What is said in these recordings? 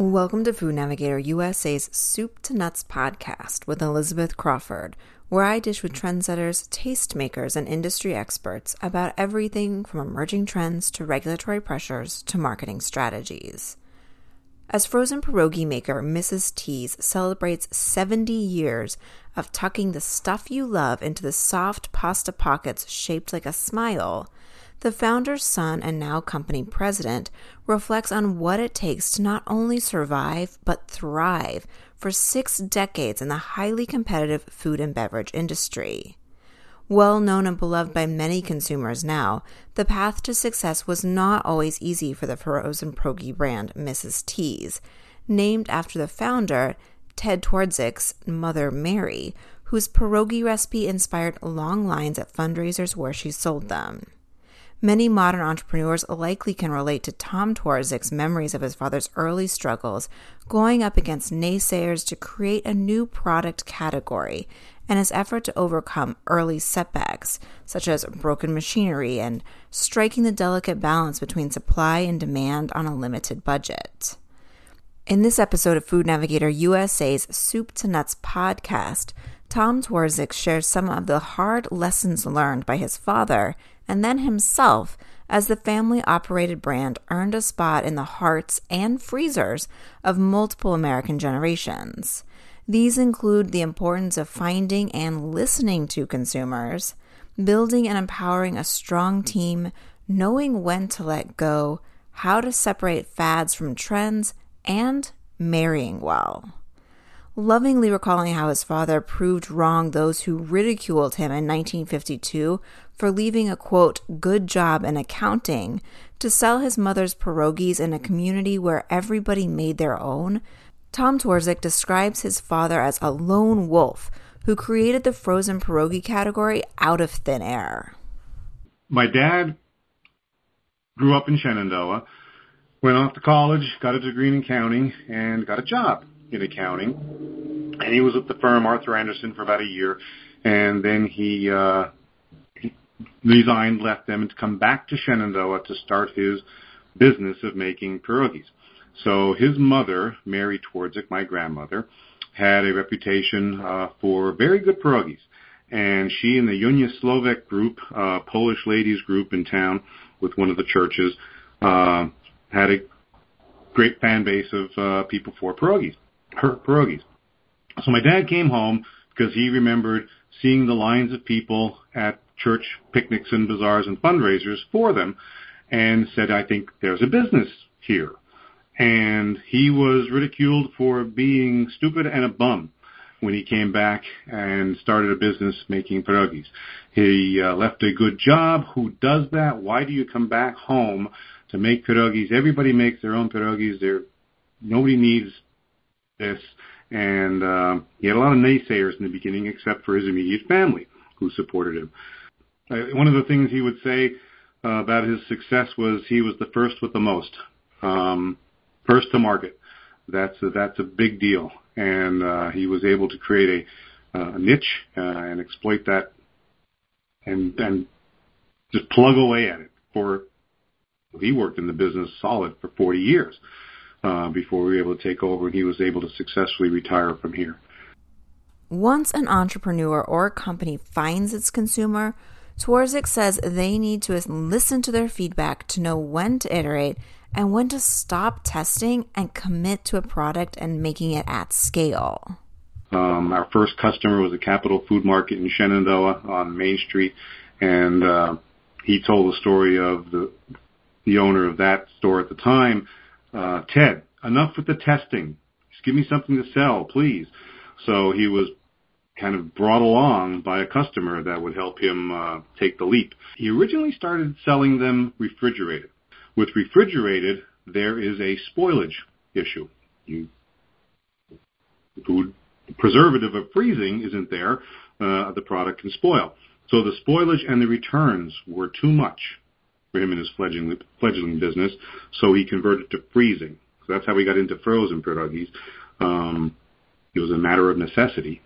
Welcome to Food Navigator USA's Soup to Nuts podcast with Elizabeth Crawford, where I dish with trendsetters, tastemakers, and industry experts about everything from emerging trends to regulatory pressures to marketing strategies. As frozen pierogi maker Mrs. T's celebrates 70 years of tucking the stuff you love into the soft pasta pockets shaped like a smile, the founder's son and now company president reflects on what it takes to not only survive but thrive for six decades in the highly competitive food and beverage industry. Well known and beloved by many consumers now, the path to success was not always easy for the frozen pierogi brand Mrs. T's, named after the founder, Ted Twardzik mother Mary, whose pierogi recipe inspired long lines at fundraisers where she sold them. Many modern entrepreneurs likely can relate to Tom Twardzik's memories of his father's early struggles going up against naysayers to create a new product category and his effort to overcome early setbacks, such as broken machinery and striking the delicate balance between supply and demand on a limited budget. In this episode of Food Navigator USA's Soup to Nuts podcast, Tom Twardzik shares some of the hard lessons learned by his father and then himself as the family operated brand earned a spot in the hearts and freezers of multiple American generations. These include the importance of finding and listening to consumers, building and empowering a strong team, knowing when to let go, how to separate fads from trends, and marrying well lovingly recalling how his father proved wrong those who ridiculed him in 1952 for leaving a quote, good job in accounting to sell his mother's pierogies in a community where everybody made their own, Tom Twardzik describes his father as a lone wolf who created the frozen pierogi category out of thin air. My dad grew up in Shenandoah, went off to college, got a degree in accounting, and got a job in accounting, and he was with the firm Arthur Andersen for about a year, and then he, uh, he resigned, left them, and to come back to Shenandoah to start his business of making pierogies. So his mother, Mary Twardzik, my grandmother, had a reputation uh, for very good pierogies. And she and the Unia Slovak group, uh, Polish ladies group in town with one of the churches, uh, had a great fan base of uh, people for pierogies pierogies. So my dad came home because he remembered seeing the lines of people at church picnics and bazaars and fundraisers for them and said, I think there's a business here. And he was ridiculed for being stupid and a bum when he came back and started a business making pierogies. He uh, left a good job. Who does that? Why do you come back home to make pierogies? Everybody makes their own pierogies. There, nobody needs this, and uh, he had a lot of naysayers in the beginning, except for his immediate family who supported him. Uh, one of the things he would say uh, about his success was he was the first with the most, um, first to market. That's a, that's a big deal, and uh, he was able to create a, uh, a niche uh, and exploit that, and and just plug away at it for. He worked in the business solid for 40 years uh, before we were able to take over, and he was able to successfully retire from here. Once an entrepreneur or a company finds its consumer, Twardzik says they need to listen to their feedback to know when to iterate and when to stop testing and commit to a product and making it at scale. Um, our first customer was a Capital Food Market in Shenandoah on Main Street, and uh, he told the story of the the owner of that store at the time uh, Ted, enough with the testing. Just give me something to sell, please. So he was kind of brought along by a customer that would help him uh, take the leap. He originally started selling them refrigerated. With refrigerated, there is a spoilage issue. You, food preservative of freezing isn't there, uh, the product can spoil. So the spoilage and the returns were too much for him in his fledgling, fledgling business, so he converted to freezing. So that's how we got into frozen pierogies. Um, it was a matter of necessity.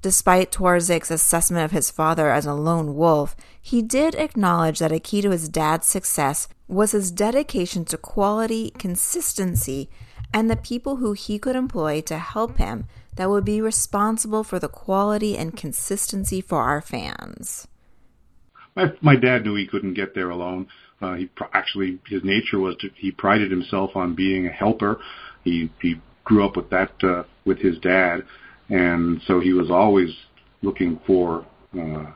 Despite Twardzik assessment of his father as a lone wolf, he did acknowledge that a key to his dad's success was his dedication to quality, consistency, and the people who he could employ to help him that would be responsible for the quality and consistency for our fans. My, my dad knew he couldn't get there alone. Uh, he pr- actually his nature was to, he prided himself on being a helper. He he grew up with that uh, with his dad, and so he was always looking for uh,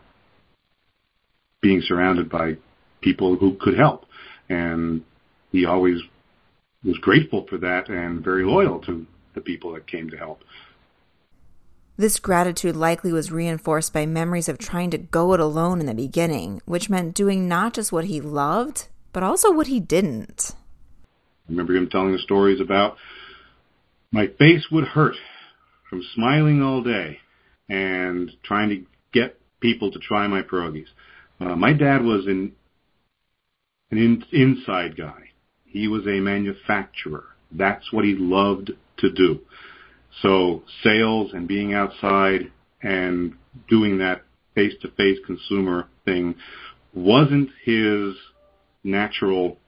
being surrounded by people who could help, and he always was grateful for that and very loyal to the people that came to help. This gratitude likely was reinforced by memories of trying to go it alone in the beginning, which meant doing not just what he loved, but also what he didn't. I remember him telling the stories about my face would hurt from smiling all day and trying to get people to try my pierogies. Uh, my dad was an an in, inside guy. He was a manufacturer. That's what he loved to do. So sales and being outside and doing that face-to-face consumer thing wasn't his natural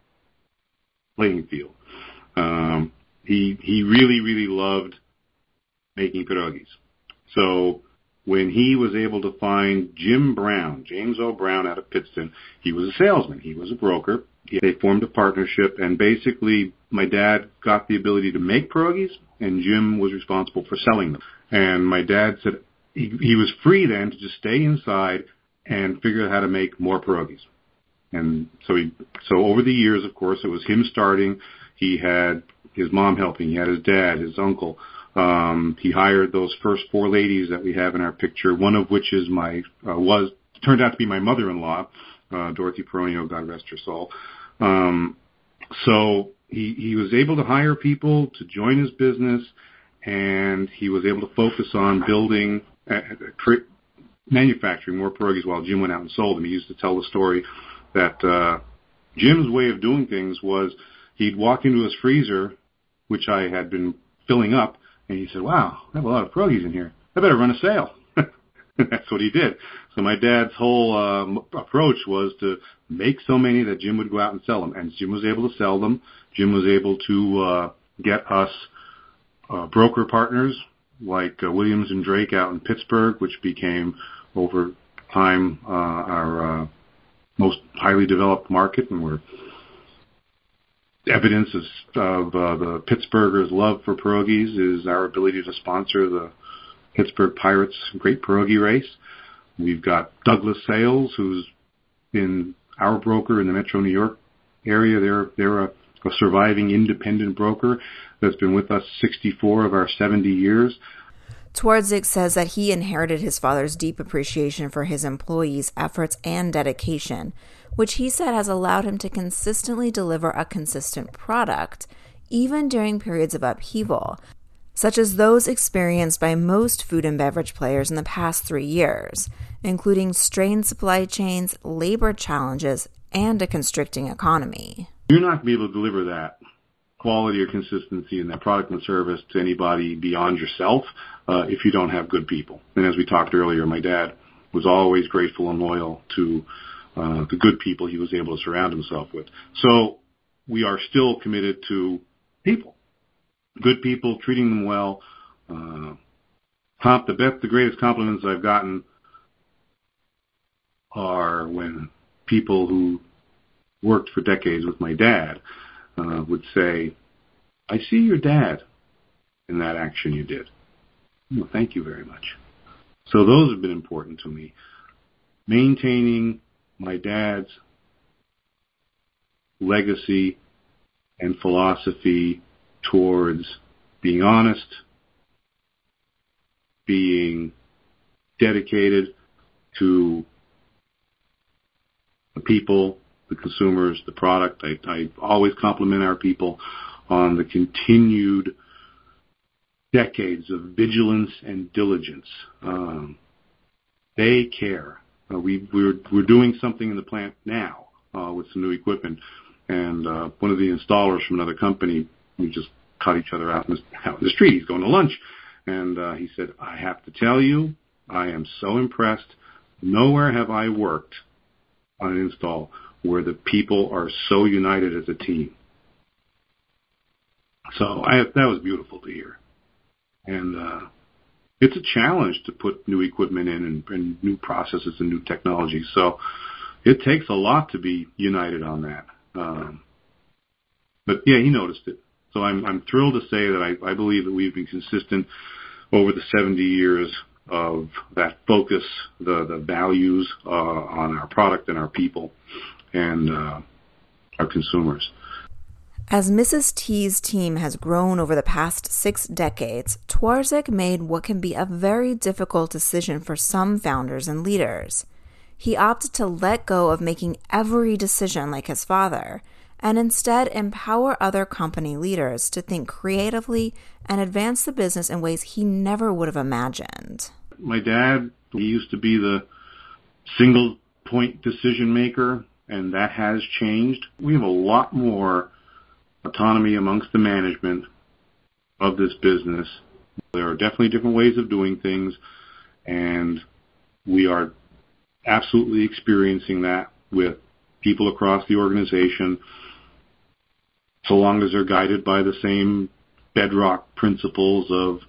playing field. Um, he he really really loved making pierogies. So when he was able to find Jim Brown, James O. Brown out of Pittston, he was a salesman. He was a broker. They formed a partnership, and basically, my dad got the ability to make pierogies, and Jim was responsible for selling them. And my dad said he, he was free then to just stay inside and figure out how to make more pierogies. And so he, so over the years, of course, it was him starting. He had his mom helping. He had his dad, his uncle. Um, he hired those first four ladies that we have in our picture, one of which is my, uh, was, turned out to be my mother-in-law, uh, Dorothy Peronio, God rest her soul. Um, so he, he was able to hire people to join his business and he was able to focus on building, uh, uh manufacturing more pierogies while Jim went out and sold them. He used to tell the story that, uh, Jim's way of doing things was he'd walk into his freezer, which I had been filling up, and he said, wow, I have a lot of pierogies in here. I better run a sale. That's what he did. So my dad's whole um, approach was to make so many that Jim would go out and sell them. And Jim was able to sell them. Jim was able to uh, get us uh, broker partners like uh, Williams and Drake out in Pittsburgh, which became over time uh, our uh, most highly developed market, and we're evidence of, of uh, the Pittsburghers' love for pierogies is our ability to sponsor the Pittsburgh Pirates Great Pierogi Race. We've got Douglas Sales, who's been our broker in the Metro New York area. They're they're a, a surviving independent broker that's been with us 64 of our 70 years. Twardzik says that he inherited his father's deep appreciation for his employees' efforts and dedication, which he said has allowed him to consistently deliver a consistent product, even during periods of upheaval, such as those experienced by most food and beverage players in the past three years, including strained supply chains, labor challenges, and a constricting economy. You're not going to be able to deliver that quality or consistency in that product and service to anybody beyond yourself uh, if you don't have good people. And as we talked earlier, my dad was always grateful and loyal to uh, the good people he was able to surround himself with. So we are still committed to people, good people, treating them well. Uh, comp, the best, the greatest compliments I've gotten are when people who worked for decades with my dad uh, would say, I see your dad in that action you did. Well, thank you very much. So those have been important to me. Maintaining my dad's legacy and philosophy towards being honest, being dedicated to the people the consumers, the product. I, I always compliment our people on the continued decades of vigilance and diligence. Um, they care. Uh, we, we're, we're doing something in the plant now uh, with some new equipment, and uh, one of the installers from another company, we just caught each other out in the, out in the street. He's going to lunch, and uh, he said, "I have to tell you, I am so impressed. Nowhere have I worked on an install where the people are so united as a team. So I, that was beautiful to hear. And, uh, it's a challenge to put new equipment in and, and new processes and new technology. So it takes a lot to be united on that. Um, but yeah, he noticed it. So I'm, I'm thrilled to say that I, I believe that we've been consistent over the 70 years of that focus, the, the values uh, on our product and our people and uh, our consumers. As Mrs. T's team has grown over the past six decades, Twardzik made what can be a very difficult decision for some founders and leaders. He opted to let go of making every decision like his father and instead empower other company leaders to think creatively and advance the business in ways he never would have imagined. My dad, he used to be the single point decision maker, and that has changed. We have a lot more autonomy amongst the management of this business. There are definitely different ways of doing things, and we are absolutely experiencing that with people across the organization, so long as they're guided by the same bedrock principles of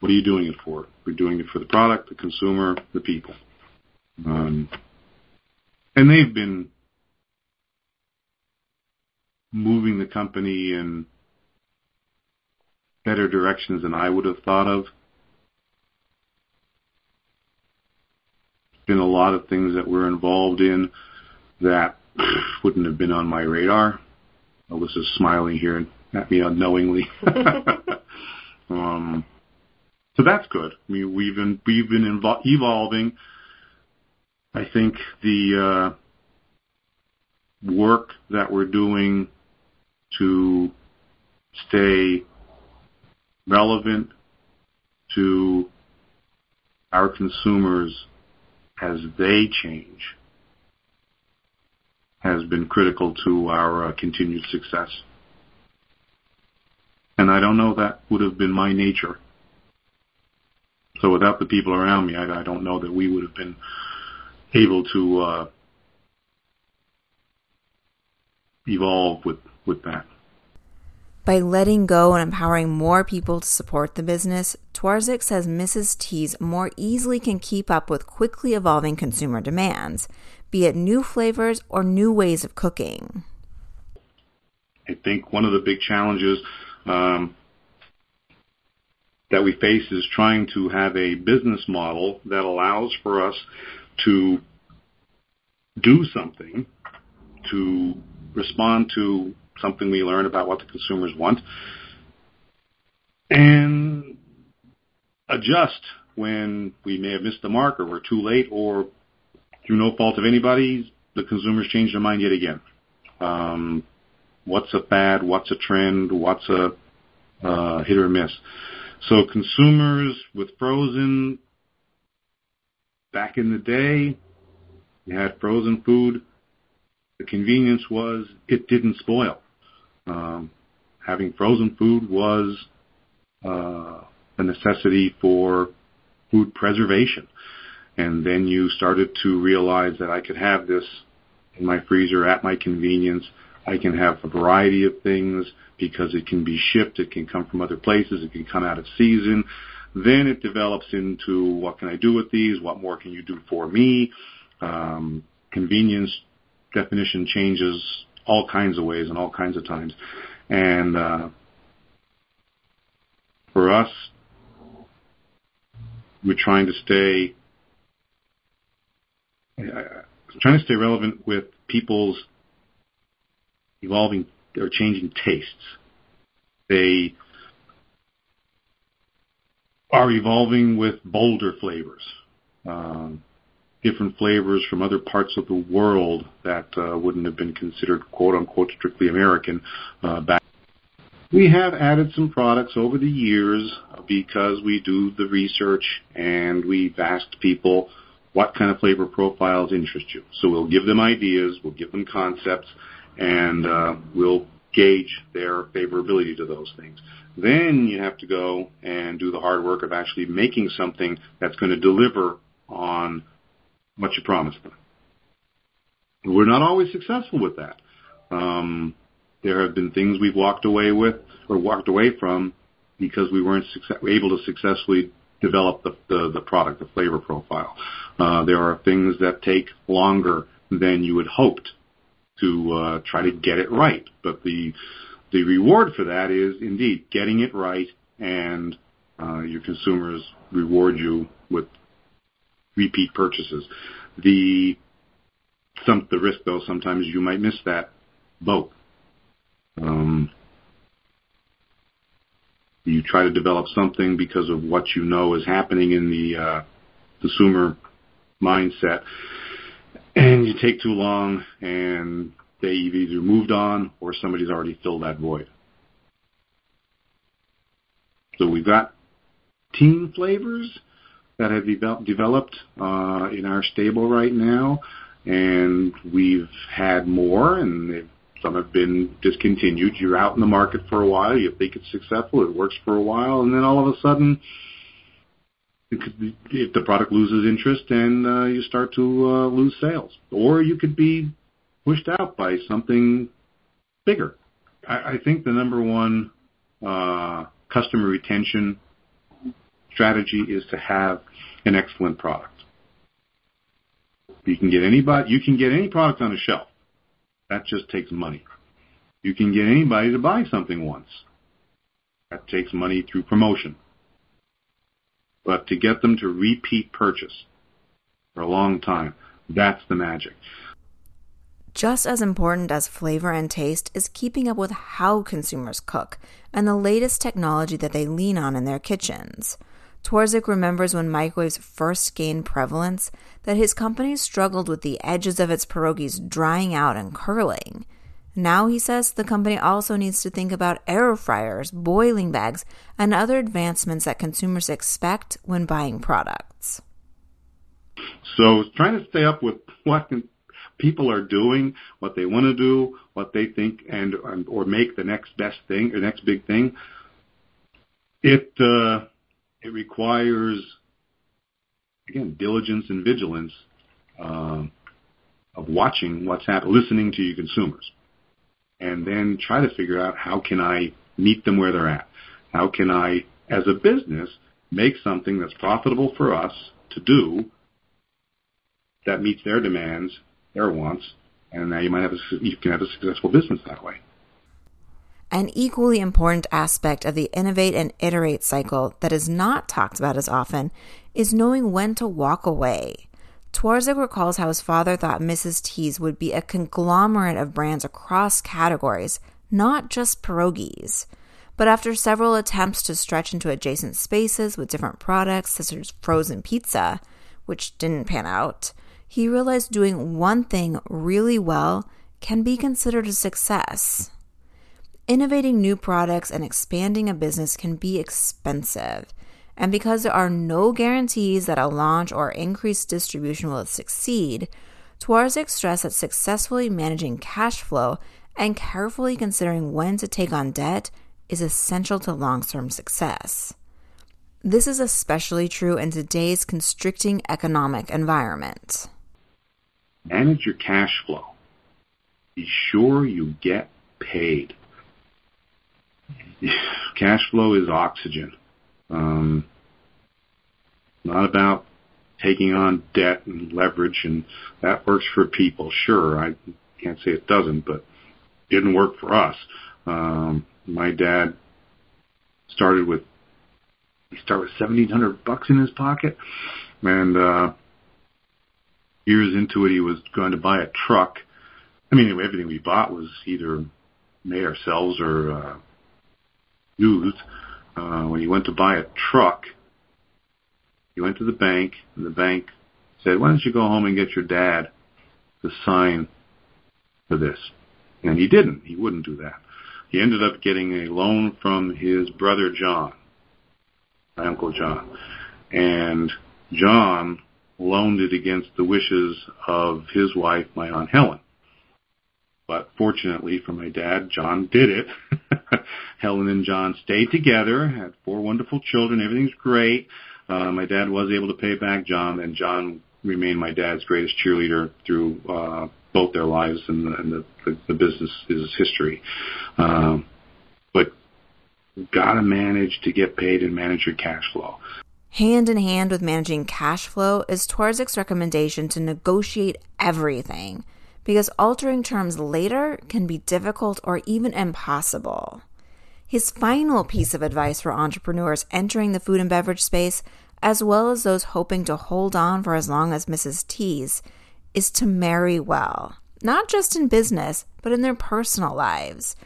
what are you doing it for? We're doing it for the product, the consumer, the people. Um, and they've been moving the company in better directions than I would have thought of. Been a lot of things that we're involved in that wouldn't have been on my radar. Alyssa's smiling here at me unknowingly. um, so that's good. I mean, we've been we've been evolving. I think the uh, work that we're doing to stay relevant to our consumers as they change has been critical to our uh, continued success. And I don't know that would have been my nature. So without the people around me, I, I don't know that we would have been able to uh, evolve with with that. By letting go and empowering more people to support the business, Twardzik says Mrs. T's more easily can keep up with quickly evolving consumer demands, be it new flavors or new ways of cooking. I think one of the big challenges um, that we face is trying to have a business model that allows for us to do something to respond to something we learn about what the consumers want, and adjust when we may have missed the mark or we're too late or through no fault of anybody's, the consumers change their mind yet again. Um, what's a fad? What's a trend? What's a uh, hit or miss? So consumers with frozen, back in the day, you had frozen food the convenience was it didn't spoil. Um, having frozen food was uh, a necessity for food preservation. And then you started to realize that I could have this in my freezer at my convenience. I can have a variety of things because it can be shipped, it can come from other places, it can come out of season. Then it develops into what can I do with these? What more can you do for me? Um, convenience definition changes all kinds of ways and all kinds of times. And uh, for us, we're trying to stay trying to stay relevant with people's evolving or changing tastes. They are evolving with bolder flavors. Um, different flavors from other parts of the world that uh, wouldn't have been considered quote unquote strictly American uh, back. We have added some products over the years because we do the research and we've asked people what kind of flavor profiles interest you. So we'll give them ideas, we'll give them concepts, and uh, we'll gauge their favorability to those things. Then you have to go and do the hard work of actually making something that's going to deliver on what you promised them. we're not always successful with that. Um, there have been things we've walked away with or walked away from because we weren't success- able to successfully develop the, the, the product, the flavor profile. Uh, there are things that take longer than you had hoped to uh, try to get it right. But the the reward for that is indeed getting it right, and uh, your consumers reward you with repeat purchases. The some the risk though sometimes you might miss that boat. Um, you try to develop something because of what you know is happening in the uh, consumer mindset, and you take too long, and they've either moved on or somebody's already filled that void. So we've got teen flavors that have developed uh, in our stable right now, and we've had more, and some have been discontinued. You're out in the market for a while, you think it's successful, it works for a while, and then all of a sudden, if the product loses interest and uh, you start to uh, lose sales, or you could be pushed out by something bigger. I, I think the number one uh, customer retention strategy is to have an excellent product. You can get anybody, you can get any product on a shelf. That just takes money. You can get anybody to buy something once. That takes money through promotion. But to get them to repeat purchase for a long time, that's the magic. Just as important as flavor and taste is keeping up with how consumers cook and the latest technology that they lean on in their kitchens. Twardzik remembers when microwaves first gained prevalence that his company struggled with the edges of its pierogies drying out and curling. Now he says the company also needs to think about air fryers, boiling bags, and other advancements that consumers expect when buying products. So trying to stay up with what people are doing, what they want to do, what they think, and or make the next best thing, the next big thing. It uh, it requires again diligence and vigilance uh, of watching what's happening, listening to your consumers, and then try to figure out how can I meet them where they're at. How can I, as a business, make something that's profitable for us to do that meets their demands, their wants, and now you might have a, you can have a successful business that way. An equally important aspect of the innovate and iterate cycle that is not talked about as often is knowing when to walk away. Twardzik recalls how his father thought Mrs. T's would be a conglomerate of brands across categories, not just pierogies. But after several attempts to stretch into adjacent spaces with different products, such as frozen pizza, which didn't pan out, he realized doing one thing really well can be considered a success. Innovating new products and expanding a business can be expensive. And because there are no guarantees that a launch or increased distribution will succeed, Twardzik stressed that successfully managing cash flow and carefully considering when to take on debt is essential to long term success. This is especially true in today's constricting economic environment. Manage your cash flow. Be sure you get paid cash flow is oxygen. Um, not about taking on debt and leverage, and that works for people. Sure, I can't say it doesn't, but it didn't work for us. Um, my dad started with he started with seventeen hundred bucks in his pocket, and uh, years into it, he was going to buy a truck. I mean, everything we bought was either made ourselves or uh, used uh, when he went to buy a truck. He went to the bank, and the bank said, "Why don't you go home and get your dad to sign for this?" And he didn't. He wouldn't do that. He ended up getting a loan from his brother John, my uncle John, and John loaned it against the wishes of his wife, my aunt Helen. But fortunately for my dad, John did it. Helen and John stayed together, had four wonderful children. Everything's great. Uh, my dad was able to pay back John, and John remained my dad's greatest cheerleader through uh, both their lives and the, and the, the, the business is history. Um, but got to manage to get paid and manage your cash flow. Hand in hand with managing cash flow is Twardzik's recommendation to negotiate everything because altering terms later can be difficult or even impossible. His final piece of advice for entrepreneurs entering the food and beverage space, as well as those hoping to hold on for as long as Mrs. T's, is to marry well, not just in business, but in their personal lives.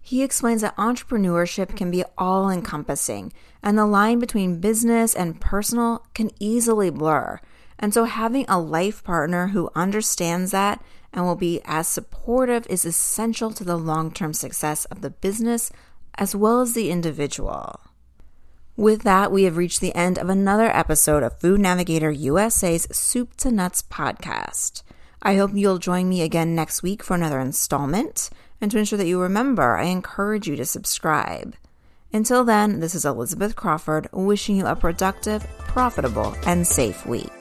He explains that entrepreneurship can be all encompassing, and the line between business and personal can easily blur. And so, having a life partner who understands that and will be as supportive is essential to the long term success of the business as well as the individual. With that, we have reached the end of another episode of Food Navigator USA's Soup to Nuts podcast. I hope you'll join me again next week for another installment. And to ensure that you remember, I encourage you to subscribe. Until then, this is Elizabeth Crawford wishing you a productive, profitable, and safe week.